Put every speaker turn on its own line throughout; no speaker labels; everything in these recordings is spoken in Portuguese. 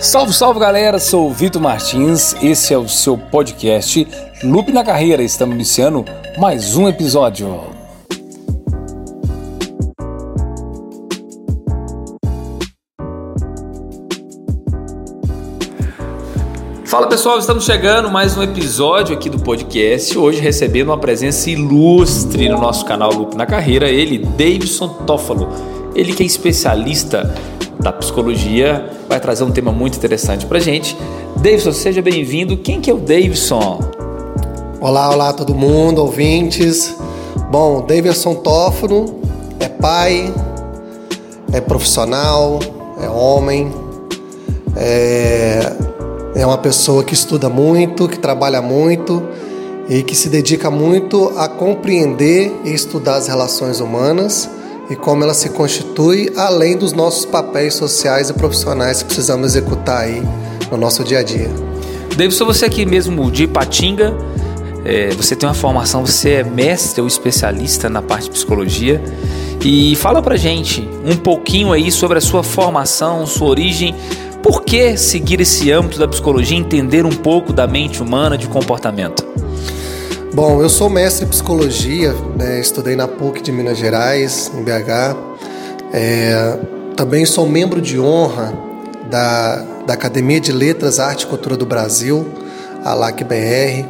Salve, salve galera, sou o Vitor Martins, esse é o seu podcast Loop na Carreira. Estamos iniciando mais um episódio. Fala pessoal, estamos chegando mais um episódio aqui do podcast. Hoje recebendo uma presença ilustre no nosso canal Loop na Carreira, ele, Davidson Toffalo. Ele que é especialista da psicologia, vai trazer um tema muito interessante para gente. Davidson, seja bem-vindo. Quem que é o Davidson?
Olá, olá todo mundo, ouvintes. Bom, Davidson Tófano é pai, é profissional, é homem, é, é uma pessoa que estuda muito, que trabalha muito e que se dedica muito a compreender e estudar as relações humanas e como ela se constitui além dos nossos papéis sociais e profissionais que precisamos executar aí no nosso dia a dia.
Davidson, você aqui mesmo de Patinga, é, você tem uma formação, você é mestre ou especialista na parte de psicologia e fala pra gente um pouquinho aí sobre a sua formação, sua origem, por que seguir esse âmbito da psicologia, entender um pouco da mente humana, de comportamento?
Bom, eu sou mestre em psicologia, né? estudei na PUC de Minas Gerais, em BH. É, também sou membro de honra da, da Academia de Letras, Arte e Cultura do Brasil, a LAC-BR.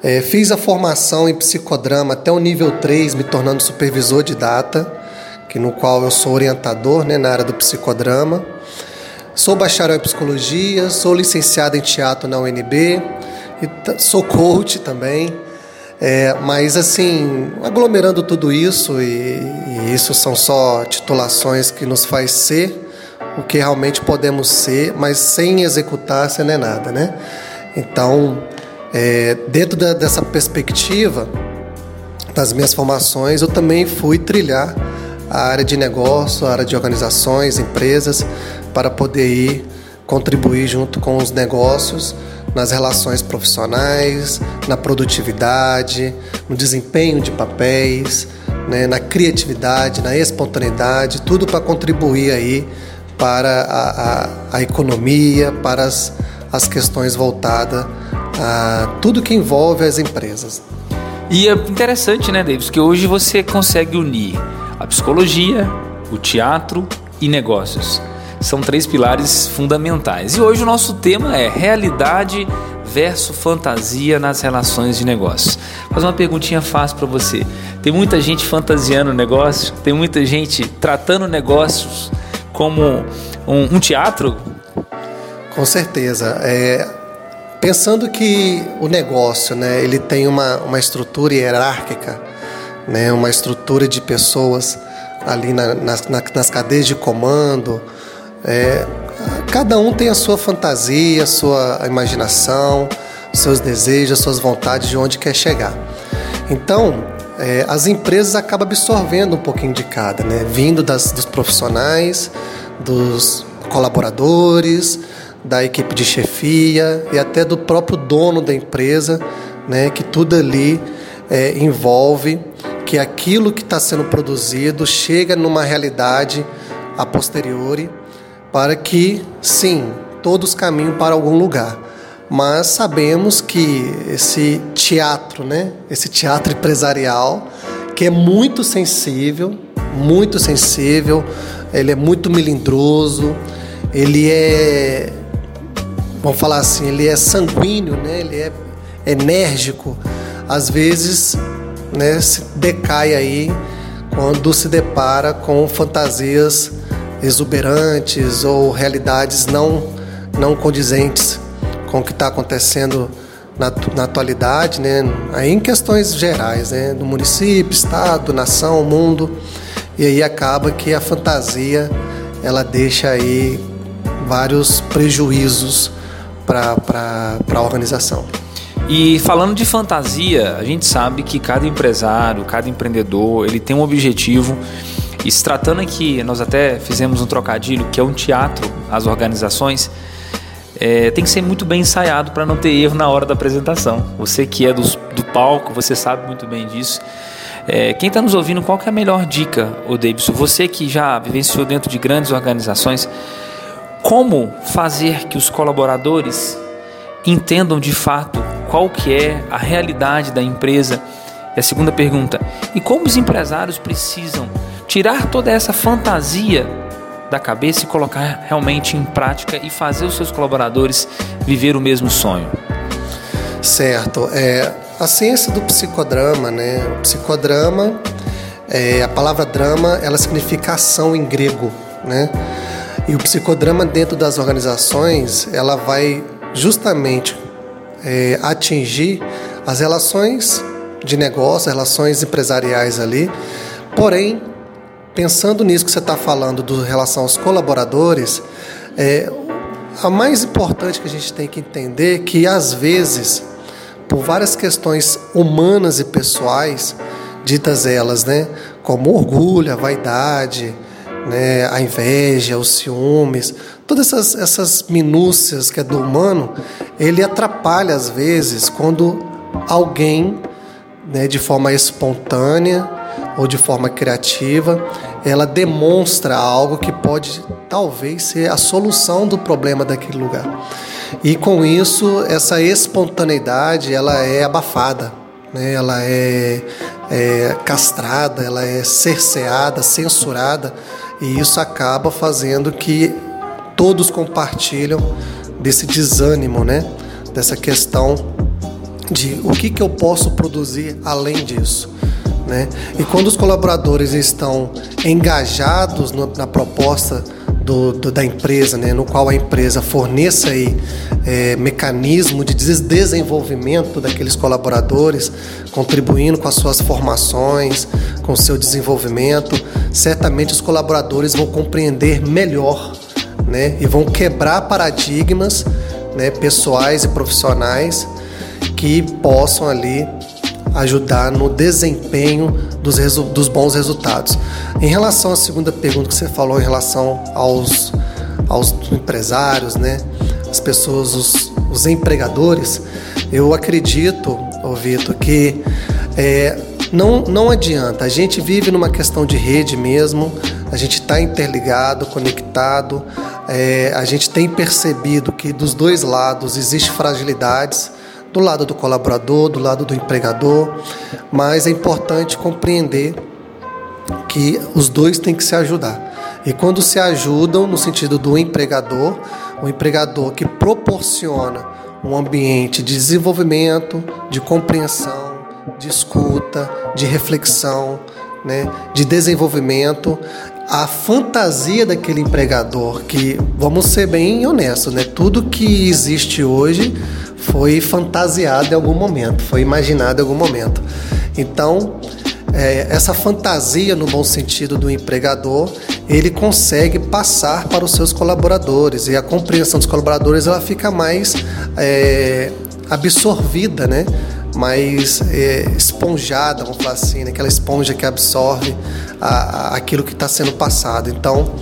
É, fiz a formação em psicodrama até o nível 3, me tornando supervisor de data, que no qual eu sou orientador né, na área do psicodrama. Sou bacharel em psicologia, sou licenciado em teatro na UNB, e sou coach também. É, mas assim, aglomerando tudo isso, e, e, isso são só titulações que nos faz ser o que realmente podemos ser, mas sem executar, sem não é nada, né? Então, é, dentro da, dessa perspectiva das minhas formações, eu também fui trilhar a área de negócio, a área de organizações, empresas, para poder ir contribuir junto com os negócios nas relações profissionais, na produtividade, no desempenho de papéis, né, na criatividade, na espontaneidade, tudo para contribuir aí para a, a, a economia, para as, as questões voltadas a tudo que envolve as empresas.
E é interessante, né, Davis, que hoje você consegue unir a psicologia, o teatro e negócios são três pilares fundamentais. E hoje o nosso tema é realidade versus fantasia nas relações de negócios. Faz uma perguntinha fácil para você. Tem muita gente fantasiando o negócio, tem muita gente tratando negócios como um, um teatro?
Com certeza. É, pensando que o negócio, né, ele tem uma, uma estrutura hierárquica, né, uma estrutura de pessoas ali na, nas, nas cadeias de comando, é, cada um tem a sua fantasia, a sua imaginação, seus desejos, suas vontades de onde quer chegar. Então, é, as empresas acabam absorvendo um pouquinho de cada, né? vindo das, dos profissionais, dos colaboradores, da equipe de chefia e até do próprio dono da empresa, né? que tudo ali é, envolve que aquilo que está sendo produzido chega numa realidade a posteriori para que, sim, todos caminhem para algum lugar. Mas sabemos que esse teatro, né, esse teatro empresarial, que é muito sensível, muito sensível, ele é muito melindroso, ele é, vamos falar assim, ele é sanguíneo, né, ele é enérgico, às vezes né, se decai aí quando se depara com fantasias exuberantes ou realidades não, não condizentes com o que está acontecendo na, na, atualidade, né? aí em questões gerais, né? do município, estado, nação, mundo, e aí acaba que a fantasia ela deixa aí vários prejuízos para a organização.
E falando de fantasia, a gente sabe que cada empresário, cada empreendedor, ele tem um objetivo e se tratando aqui, nós até fizemos um trocadilho, que é um teatro, as organizações, é, tem que ser muito bem ensaiado para não ter erro na hora da apresentação. Você que é do, do palco, você sabe muito bem disso. É, quem está nos ouvindo, qual é a melhor dica, o Davidson? Você que já vivenciou dentro de grandes organizações, como fazer que os colaboradores entendam de fato qual que é a realidade da empresa? É a segunda pergunta. E como os empresários precisam tirar toda essa fantasia da cabeça e colocar realmente em prática e fazer os seus colaboradores viver o mesmo sonho?
Certo. É, a ciência do psicodrama, né? O psicodrama, é, a palavra drama, ela significa ação em grego, né? E o psicodrama dentro das organizações, ela vai justamente é, atingir as relações de negócio, relações empresariais ali. Porém, pensando nisso que você está falando do relação aos colaboradores, é, a mais importante que a gente tem que entender é que às vezes, por várias questões humanas e pessoais, ditas elas, né, como orgulho, a vaidade, né, a inveja, os ciúmes, todas essas, essas minúcias que é do humano, ele atrapalha às vezes quando alguém, né, de forma espontânea ou de forma criativa, ela demonstra algo que pode talvez ser a solução do problema daquele lugar. E com isso, essa espontaneidade ela é abafada, né? ela é, é castrada, ela é cerceada, censurada, e isso acaba fazendo que todos compartilham desse desânimo, né? dessa questão de o que, que eu posso produzir além disso. Né? E quando os colaboradores estão engajados no, na proposta do, do, da empresa, né? no qual a empresa forneça aí, é, mecanismo de desenvolvimento daqueles colaboradores, contribuindo com as suas formações, com o seu desenvolvimento, certamente os colaboradores vão compreender melhor né? e vão quebrar paradigmas né? pessoais e profissionais que possam ali ajudar no desempenho dos, dos bons resultados. Em relação à segunda pergunta que você falou, em relação aos, aos empresários, né? as pessoas, os, os empregadores, eu acredito, ô Vitor, que é, não, não adianta. A gente vive numa questão de rede mesmo, a gente está interligado, conectado, é, a gente tem percebido que dos dois lados existem fragilidades do lado do colaborador, do lado do empregador, mas é importante compreender que os dois têm que se ajudar. E quando se ajudam, no sentido do empregador, o empregador que proporciona um ambiente de desenvolvimento, de compreensão, de escuta, de reflexão, né, de desenvolvimento, a fantasia daquele empregador que, vamos ser bem honestos, né, tudo que existe hoje foi fantasiado em algum momento, foi imaginado em algum momento. Então, é, essa fantasia, no bom sentido do empregador, ele consegue passar para os seus colaboradores e a compreensão dos colaboradores ela fica mais é, absorvida, né? Mais é, esponjada, vamos falar assim, né? aquela esponja que absorve a, a, aquilo que está sendo passado. Então,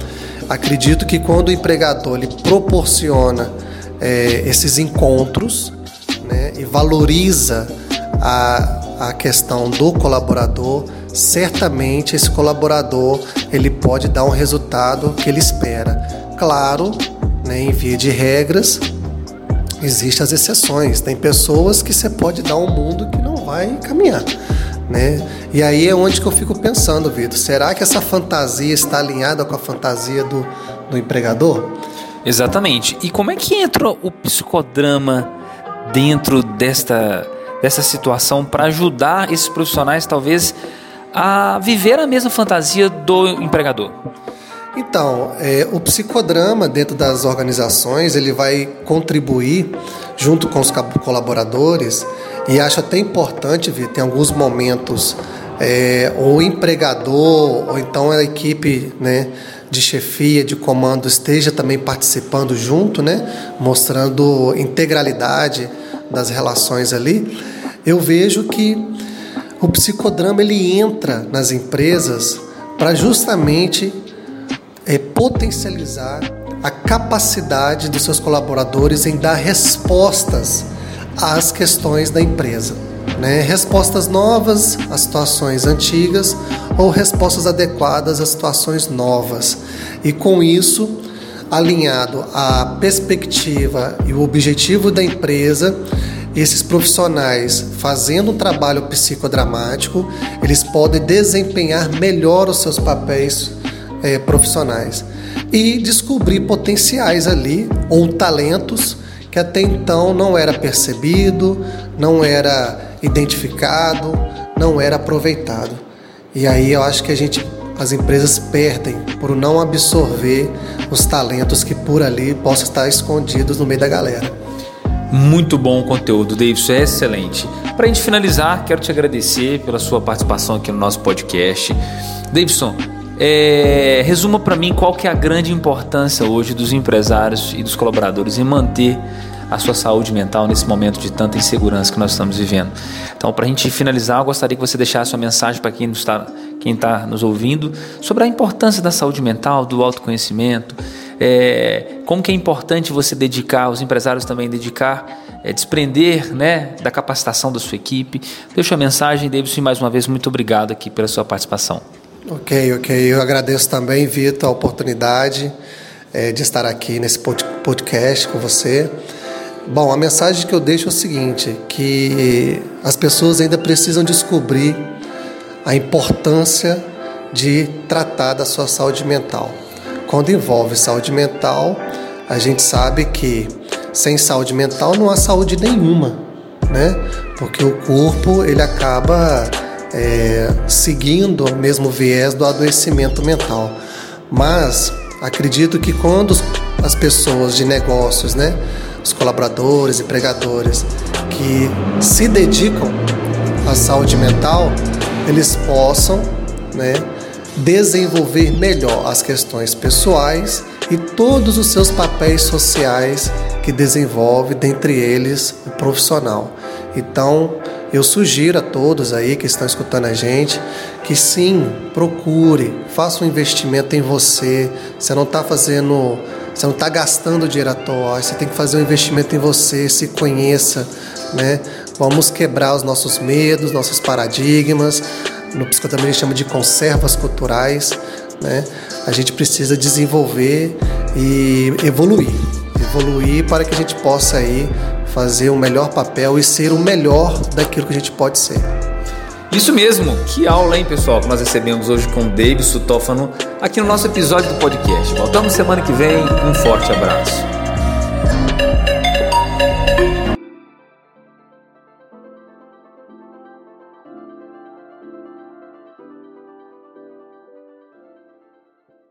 acredito que quando o empregador ele proporciona é, esses encontros né, e valoriza a, a questão do colaborador, certamente esse colaborador ele pode dar um resultado que ele espera. Claro, né, em via de regras, existem as exceções. Tem pessoas que você pode dar um mundo que não vai caminhar. Né? E aí é onde que eu fico pensando, Vitor, será que essa fantasia está alinhada com a fantasia do, do empregador?
Exatamente. E como é que entra o psicodrama dentro desta, dessa situação para ajudar esses profissionais, talvez, a viver a mesma fantasia do empregador?
Então, é, o psicodrama dentro das organizações ele vai contribuir junto com os colaboradores e acho até importante, ver tem alguns momentos é, o empregador ou então a equipe, né, de chefia, de comando esteja também participando junto, né, mostrando integralidade das relações ali, eu vejo que o psicodrama ele entra nas empresas para justamente é, potencializar a capacidade dos seus colaboradores em dar respostas às questões da empresa. Né? Respostas novas às situações antigas ou respostas adequadas às situações novas. E com isso, alinhado à perspectiva e o objetivo da empresa, esses profissionais fazendo um trabalho psicodramático, eles podem desempenhar melhor os seus papéis é, profissionais e descobrir potenciais ali ou talentos que até então não era percebido, não era identificado, não era aproveitado. E aí eu acho que a gente as empresas perdem por não absorver os talentos que por ali possam estar escondidos no meio da galera.
Muito bom o conteúdo, Davidson, é excelente. Para a gente finalizar, quero te agradecer pela sua participação aqui no nosso podcast. Davidson, é, resuma para mim qual que é a grande importância hoje dos empresários e dos colaboradores em manter a sua saúde mental nesse momento de tanta insegurança que nós estamos vivendo. Então, para a gente finalizar, eu gostaria que você deixasse uma mensagem para quem está quem está nos ouvindo sobre a importância da saúde mental, do autoconhecimento, é, como que é importante você dedicar, os empresários também dedicar, é, desprender né, da capacitação da sua equipe. Deixa a mensagem, Davidson, mais uma vez, muito obrigado aqui pela sua participação.
Ok, ok. Eu agradeço também, Vitor, a oportunidade é, de estar aqui nesse podcast com você. Bom, a mensagem que eu deixo é o seguinte: que as pessoas ainda precisam descobrir a importância de tratar da sua saúde mental. Quando envolve saúde mental, a gente sabe que sem saúde mental não há saúde nenhuma, né? Porque o corpo ele acaba é, seguindo o mesmo viés do adoecimento mental. Mas acredito que quando as pessoas de negócios, né, os colaboradores, empregadores, que se dedicam à saúde mental, eles possam né, desenvolver melhor as questões pessoais e todos os seus papéis sociais que desenvolve, dentre eles o profissional. Então, eu sugiro a todos aí que estão escutando a gente que sim, procure, faça um investimento em você. Você não está fazendo, você não está gastando dinheiro à toa. Você tem que fazer um investimento em você, se conheça, né? Vamos quebrar os nossos medos, nossos paradigmas. No psicoterapia chama de conservas culturais, né? A gente precisa desenvolver e evoluir, evoluir para que a gente possa aí fazer o melhor papel e ser o melhor daquilo que a gente pode ser.
Isso mesmo, que aula, hein, pessoal, que nós recebemos hoje com o David Sutófano aqui no nosso episódio do podcast. Voltamos semana que vem, um forte abraço.